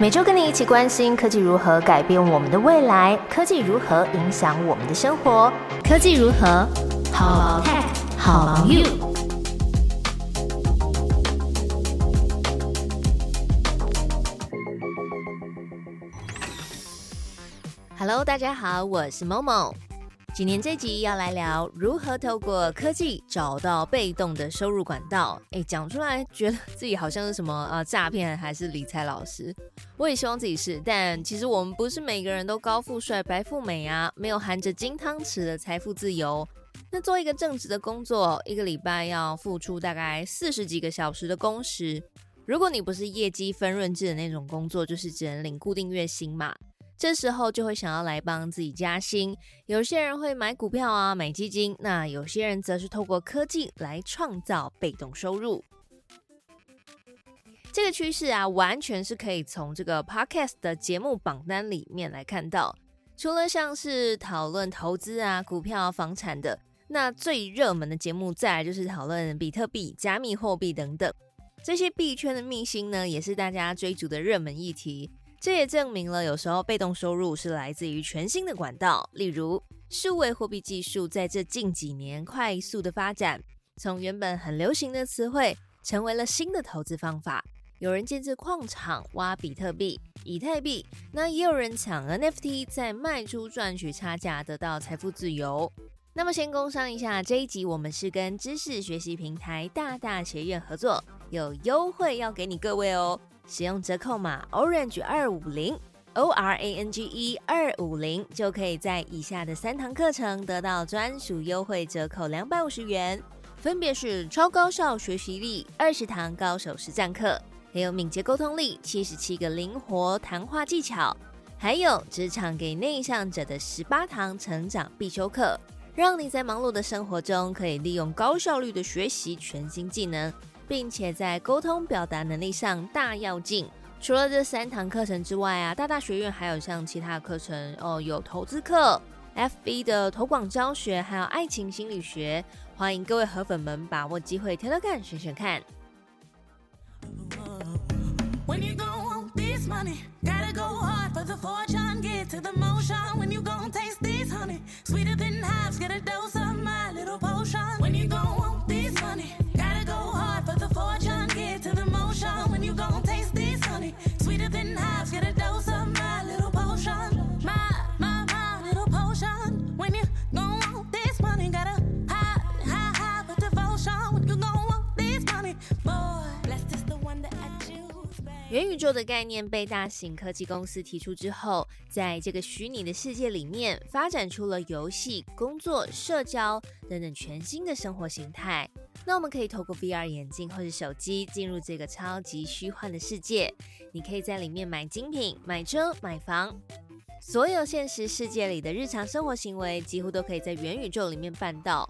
每周跟你一起关心科技如何改变我们的未来，科技如何影响我们的生活，科技如何好 tech 好 you。Hello，大家好，我是某某。今天这集要来聊如何透过科技找到被动的收入管道。哎，讲出来觉得自己好像是什么呃诈骗还是理财老师？我也希望自己是，但其实我们不是每个人都高富帅、白富美啊，没有含着金汤匙的财富自由。那做一个正职的工作，一个礼拜要付出大概四十几个小时的工时。如果你不是业绩分润制的那种工作，就是只能领固定月薪嘛。这时候就会想要来帮自己加薪，有些人会买股票啊，买基金，那有些人则是透过科技来创造被动收入。这个趋势啊，完全是可以从这个 podcast 的节目榜单里面来看到。除了像是讨论投资啊、股票、房产的，那最热门的节目，再来就是讨论比特币、加密货币等等这些币圈的秘辛呢，也是大家追逐的热门议题。这也证明了，有时候被动收入是来自于全新的管道，例如数位货币技术在这近几年快速的发展，从原本很流行的词汇，成为了新的投资方法。有人建制矿场挖比特币、以太币，那也有人抢 NFT，在卖出赚取差价，得到财富自由。那么先工商一下，这一集我们是跟知识学习平台大大学院合作，有优惠要给你各位哦。使用折扣码 Orange 二五零 O R A N G E 二五零，就可以在以下的三堂课程得到专属优惠折扣两百五十元，分别是超高效学习力二十堂高手实战课，还有敏捷沟通力七十七个灵活谈话技巧，还有职场给内向者的十八堂成长必修课，让你在忙碌的生活中可以利用高效率的学习全新技能。并且在沟通表达能力上大要进。除了这三堂课程之外啊，大大学院还有像其他课程哦，有投资课、FB 的投广教学，还有爱情心理学。欢迎各位河粉们把握机会挑挑看、选选看。元宇宙的概念被大型科技公司提出之后，在这个虚拟的世界里面，发展出了游戏、工作、社交等等全新的生活形态。那我们可以透过 VR 眼镜或者手机进入这个超级虚幻的世界，你可以在里面买精品、买车、买房，所有现实世界里的日常生活行为几乎都可以在元宇宙里面办到。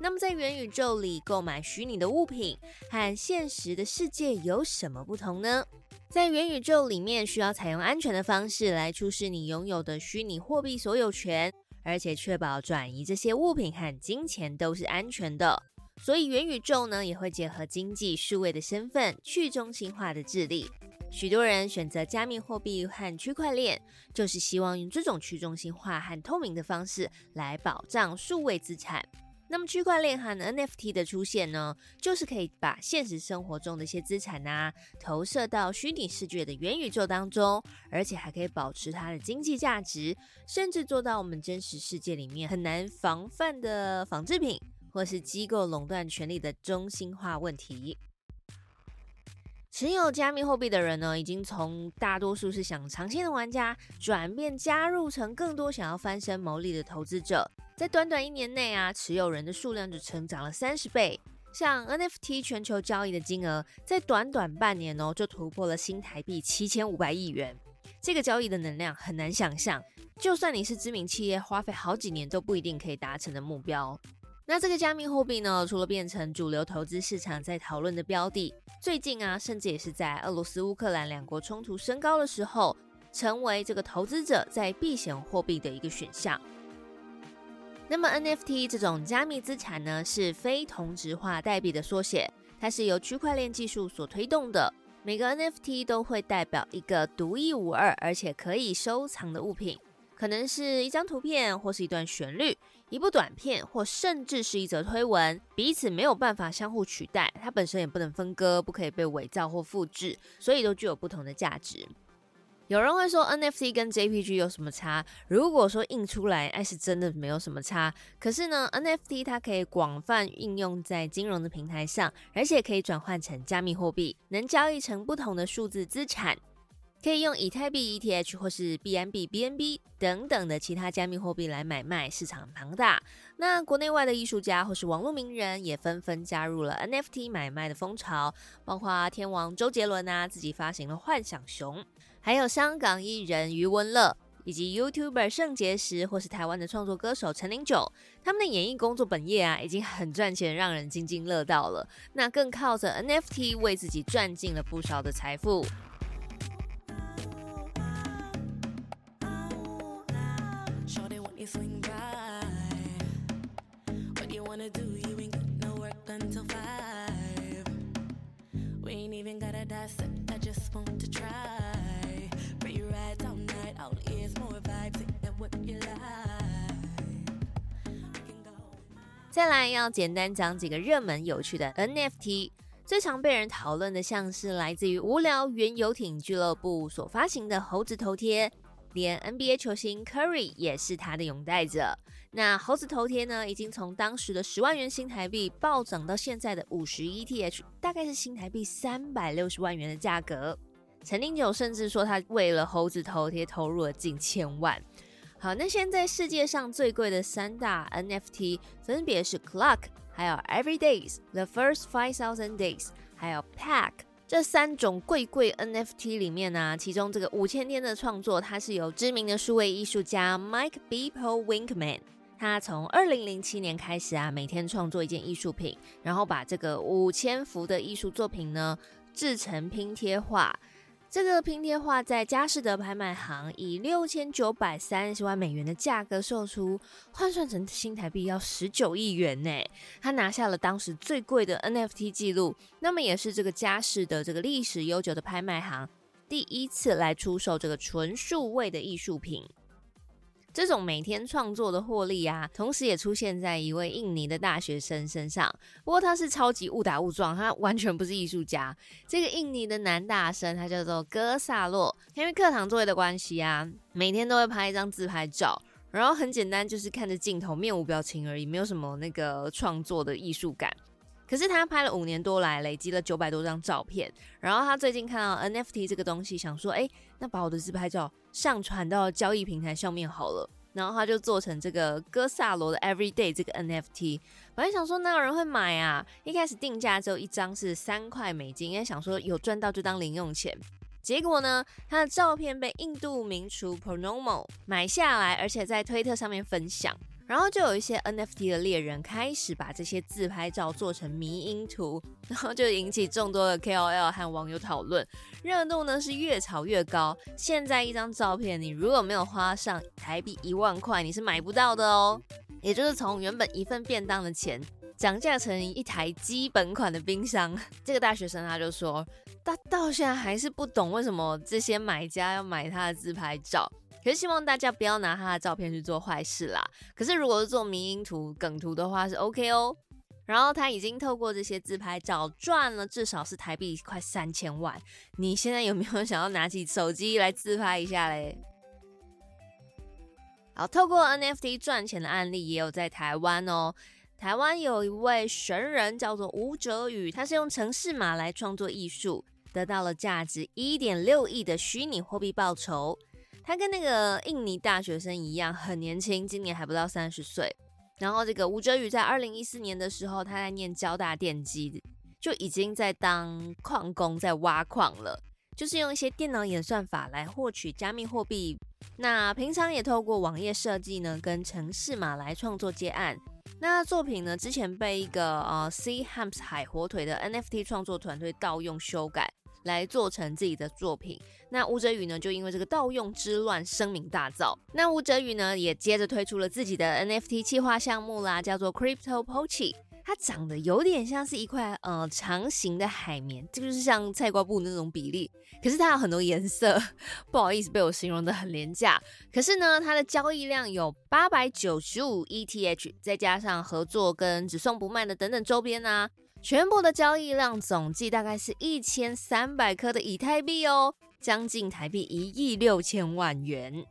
那么在元宇宙里购买虚拟的物品和现实的世界有什么不同呢？在元宇宙里面，需要采用安全的方式来出示你拥有的虚拟货币所有权，而且确保转移这些物品和金钱都是安全的。所以元宇宙呢，也会结合经济数位的身份、去中心化的治理。许多人选择加密货币和区块链，就是希望用这种去中心化和透明的方式来保障数位资产。那么区块链和 NFT 的出现呢，就是可以把现实生活中的一些资产啊，投射到虚拟世界的元宇宙当中，而且还可以保持它的经济价值，甚至做到我们真实世界里面很难防范的仿制品，或是机构垄断权力的中心化问题。持有加密货币的人呢，已经从大多数是想长线的玩家，转变加入成更多想要翻身牟利的投资者。在短短一年内啊，持有人的数量就成长了三十倍。像 NFT 全球交易的金额，在短短半年哦，就突破了新台币七千五百亿元。这个交易的能量很难想象，就算你是知名企业，花费好几年都不一定可以达成的目标。那这个加密货币呢，除了变成主流投资市场在讨论的标的，最近啊，甚至也是在俄罗斯乌克兰两国冲突升高的时候，成为这个投资者在避险货币的一个选项。那么 NFT 这种加密资产呢，是非同质化代币的缩写，它是由区块链技术所推动的。每个 NFT 都会代表一个独一无二而且可以收藏的物品，可能是一张图片，或是一段旋律，一部短片，或甚至是一则推文，彼此没有办法相互取代，它本身也不能分割，不可以被伪造或复制，所以都具有不同的价值。有人会说 NFT 跟 JPG 有什么差？如果说印出来，哎，是真的没有什么差。可是呢，NFT 它可以广泛应用在金融的平台上，而且可以转换成加密货币，能交易成不同的数字资产，可以用以太币 ETH 或是 BNB、BNB 等等的其他加密货币来买卖，市场庞大。那国内外的艺术家或是网络名人也纷纷加入了 NFT 买卖的风潮，包括天王周杰伦啊，自己发行了幻想熊。还有香港艺人余文乐，以及 YouTuber 圣结石，或是台湾的创作歌手陈零九，他们的演艺工作本业啊，已经很赚钱，让人津津乐道了。那更靠着 NFT 为自己赚进了不少的财富。Try bring you right don't know what you like 再来要简单讲几个热门有趣的 NFT，最常被人讨论的像是来自于无聊原游艇俱乐部所发行的猴子头贴，连 NBA 球星 Curry 也是他的拥戴者。那猴子头贴呢，已经从当时的十万元新台币暴涨到现在的五十 ETH，大概是新台币三百六十万元的价格。陈零九甚至说他为了猴子头贴投入了近千万。好，那现在世界上最贵的三大 NFT 分别是 Clock，还有 Everydays、The First Five Thousand Days，还有 Pack 这三种贵贵 NFT 里面呢，其中这个五千天的创作，它是由知名的数位艺术家 Mike Beeple Winkman，他从二零零七年开始啊，每天创作一件艺术品，然后把这个五千幅的艺术作品呢制成拼贴画。这个拼贴画在佳士得拍卖行以六千九百三十万美元的价格售出，换算成新台币要十九亿元呢。他拿下了当时最贵的 NFT 记录，那么也是这个佳士得这个历史悠久的拍卖行第一次来出售这个纯数位的艺术品。这种每天创作的获利啊，同时也出现在一位印尼的大学生身上。不过他是超级误打误撞，他完全不是艺术家。这个印尼的男大生，他叫做哥萨洛。因为课堂作业的关系啊，每天都会拍一张自拍照，然后很简单，就是看着镜头，面无表情而已，没有什么那个创作的艺术感。可是他拍了五年多来，累积了九百多张照片。然后他最近看到 NFT 这个东西，想说，哎，那把我的自拍照上传到交易平台上面好了。然后他就做成这个哥萨罗的 Everyday 这个 NFT。本来想说哪有人会买啊？一开始定价只有一张是三块美金，因为想说有赚到就当零用钱。结果呢，他的照片被印度名厨 Pronomo 买下来，而且在推特上面分享。然后就有一些 NFT 的猎人开始把这些自拍照做成迷因图，然后就引起众多的 KOL 和网友讨论，热度呢是越炒越高。现在一张照片，你如果没有花上台币一万块，你是买不到的哦。也就是从原本一份便当的钱，涨价成一台基本款的冰箱。这个大学生他就说，他到现在还是不懂为什么这些买家要买他的自拍照。可是希望大家不要拿他的照片去做坏事啦。可是如果是做迷因图、梗图的话是 OK 哦。然后他已经透过这些自拍照赚了至少是台币快三千万。你现在有没有想要拿起手机来自拍一下嘞？好，透过 NFT 赚钱的案例也有在台湾哦。台湾有一位神人叫做吴哲宇，他是用城市码来创作艺术，得到了价值一点六亿的虚拟货币报酬。他跟那个印尼大学生一样，很年轻，今年还不到三十岁。然后这个吴哲宇在二零一四年的时候，他在念交大电机，就已经在当矿工，在挖矿了，就是用一些电脑演算法来获取加密货币。那平常也透过网页设计呢，跟城市码来创作接案。那作品呢，之前被一个呃 C Hams 海火腿的 NFT 创作团队盗用修改。来做成自己的作品，那吴哲宇呢，就因为这个盗用之乱声名大噪。那吴哲宇呢，也接着推出了自己的 NFT 企划项目啦，叫做 Crypto Pochi。它长得有点像是一块呃长形的海绵，这就是像菜瓜布那种比例。可是它有很多颜色，不好意思被我形容的很廉价。可是呢，它的交易量有八百九十五 ETH，再加上合作跟只送不卖的等等周边啊，全部的交易量总计大概是一千三百颗的以太币哦，将近台币一亿六千万元。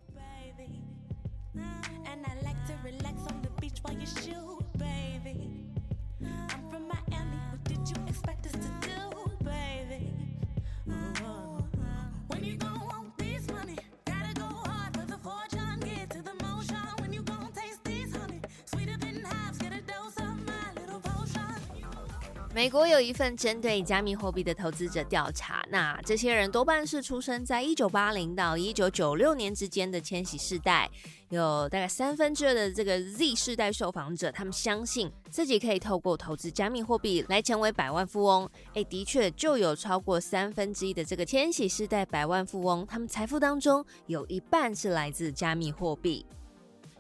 美国有一份针对加密货币的投资者调查，那这些人多半是出生在一九八零到一九九六年之间的千禧世代，有大概三分之二的这个 Z 世代受访者，他们相信自己可以透过投资加密货币来成为百万富翁。诶，的确就有超过三分之一的这个千禧世代百万富翁，他们财富当中有一半是来自加密货币。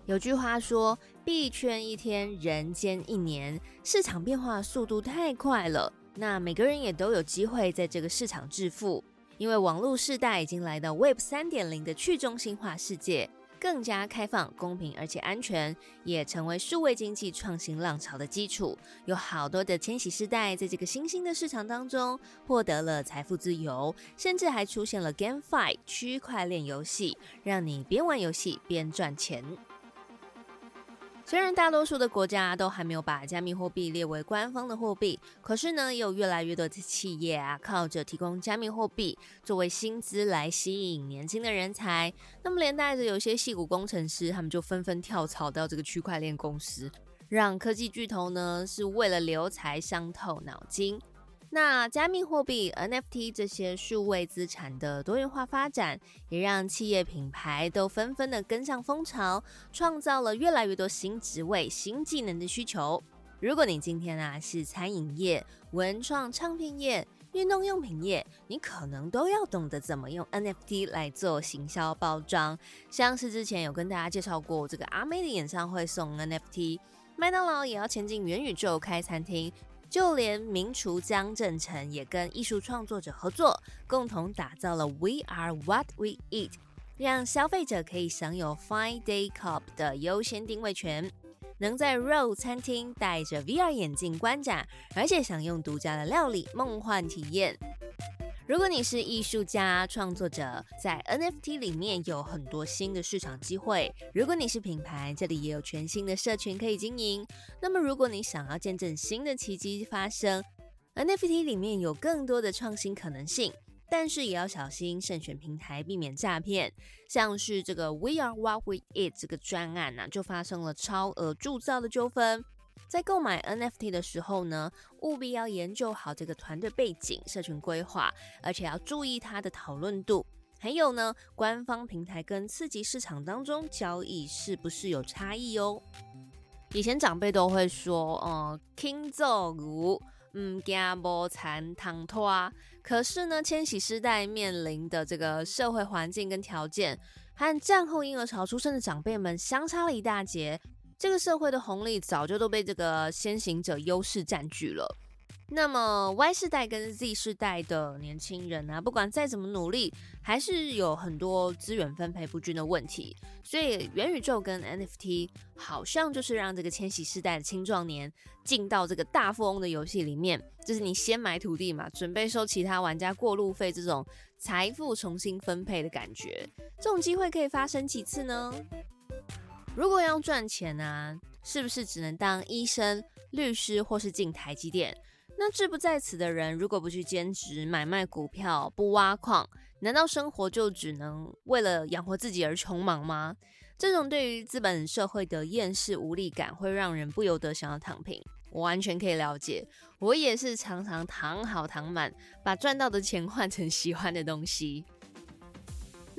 有句话说：“币圈一天，人间一年。”市场变化速度太快了，那每个人也都有机会在这个市场致富，因为网络世代已经来到 Web 三点零的去中心化世界，更加开放、公平而且安全，也成为数位经济创新浪潮的基础。有好多的千禧世代在这个新兴的市场当中获得了财富自由，甚至还出现了 GameFi 区块链游戏，让你边玩游戏边赚钱。虽然大多数的国家都还没有把加密货币列为官方的货币，可是呢，也有越来越多的企业啊，靠着提供加密货币作为薪资来吸引年轻的人才。那么连带着有些戏骨工程师，他们就纷纷跳槽到这个区块链公司，让科技巨头呢是为了留才伤透脑筋。那加密货币 NFT 这些数位资产的多元化发展，也让企业品牌都纷纷的跟上风潮，创造了越来越多新职位、新技能的需求。如果你今天啊是餐饮业、文创唱片业、运动用品业，你可能都要懂得怎么用 NFT 来做行销包装。像是之前有跟大家介绍过，这个阿妹的演唱会送 NFT，麦当劳也要前进元宇宙开餐厅。就连名厨江正成也跟艺术创作者合作，共同打造了 We Are What We Eat，让消费者可以享有 Fine Day Cup 的优先定位权，能在 Row 餐厅戴着 VR 眼镜观展，而且享用独家的料理梦幻体验。如果你是艺术家、创作者，在 NFT 里面有很多新的市场机会。如果你是品牌，这里也有全新的社群可以经营。那么，如果你想要见证新的奇迹发生，NFT 里面有更多的创新可能性，但是也要小心慎选平台，避免诈骗。像是这个 We Are What We Eat 这个专案呢，就发生了超额铸造的纠纷。在购买 NFT 的时候呢，务必要研究好这个团队背景、社群规划，而且要注意它的讨论度。还有呢，官方平台跟刺激市场当中交易是不是有差异哦？以前长辈都会说，嗯，听奏如，嗯，家无残唐拖。可是呢，千禧世代面临的这个社会环境跟条件，和战后婴儿潮出生的长辈们相差了一大截。这个社会的红利早就都被这个先行者优势占据了。那么 Y 世代跟 Z 世代的年轻人啊，不管再怎么努力，还是有很多资源分配不均的问题。所以元宇宙跟 NFT 好像就是让这个千禧世代的青壮年进到这个大富翁的游戏里面，就是你先买土地嘛，准备收其他玩家过路费，这种财富重新分配的感觉。这种机会可以发生几次呢？如果要赚钱呢，是不是只能当医生、律师或是进台积电？那志不在此的人，如果不去兼职买卖股票、不挖矿，难道生活就只能为了养活自己而穷忙吗？这种对于资本社会的厌世无力感，会让人不由得想要躺平。我完全可以了解，我也是常常躺好躺满，把赚到的钱换成喜欢的东西。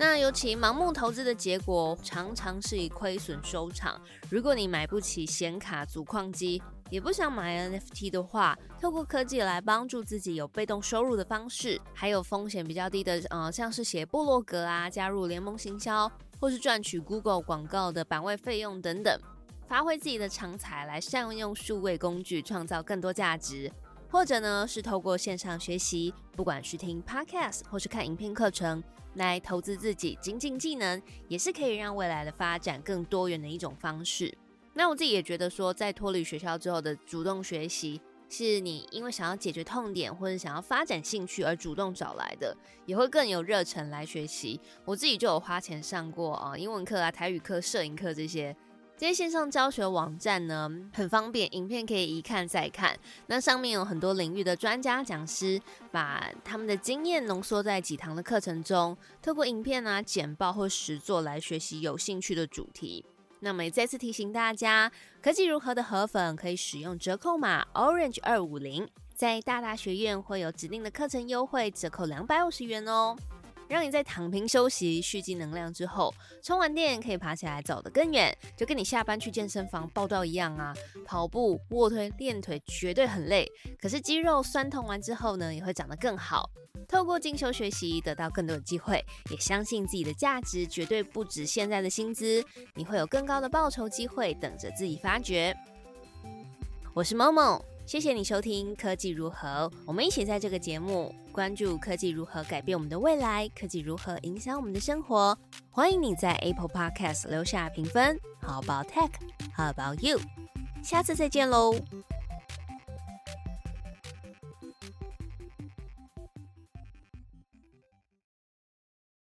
那尤其盲目投资的结果，常常是以亏损收场。如果你买不起显卡、组矿机，也不想买 NFT 的话，透过科技来帮助自己有被动收入的方式，还有风险比较低的，呃，像是写部落格啊，加入联盟行销，或是赚取 Google 广告的版位费用等等。发挥自己的长才来善用数位工具，创造更多价值；或者呢是透过线上学习，不管是听 podcast 或是看影片课程，来投资自己精进技能，也是可以让未来的发展更多元的一种方式。那我自己也觉得说，在脱离学校之后的主动学习。是你因为想要解决痛点或者想要发展兴趣而主动找来的，也会更有热忱来学习。我自己就有花钱上过啊，英文课啊、台语课、摄影课这些这些线上教学网站呢，很方便，影片可以一看再看。那上面有很多领域的专家讲师，把他们的经验浓缩在几堂的课程中，透过影片啊、简报或实作来学习有兴趣的主题。那么也再次提醒大家，科技如何的河粉可以使用折扣码 Orange 二五零，在大大学院会有指定的课程优惠，折扣两百五十元哦，让你在躺平休息、蓄积能量之后，充完电可以爬起来走得更远，就跟你下班去健身房报道一样啊！跑步、卧推、练腿绝对很累，可是肌肉酸痛完之后呢，也会长得更好。透过进修学习，得到更多的机会，也相信自己的价值绝对不止现在的薪资，你会有更高的报酬机会等着自己发掘。我是某某，谢谢你收听科技如何，我们一起在这个节目关注科技如何改变我们的未来，科技如何影响我们的生活。欢迎你在 Apple Podcast 留下评分。How about tech? How about you? 下次再见喽。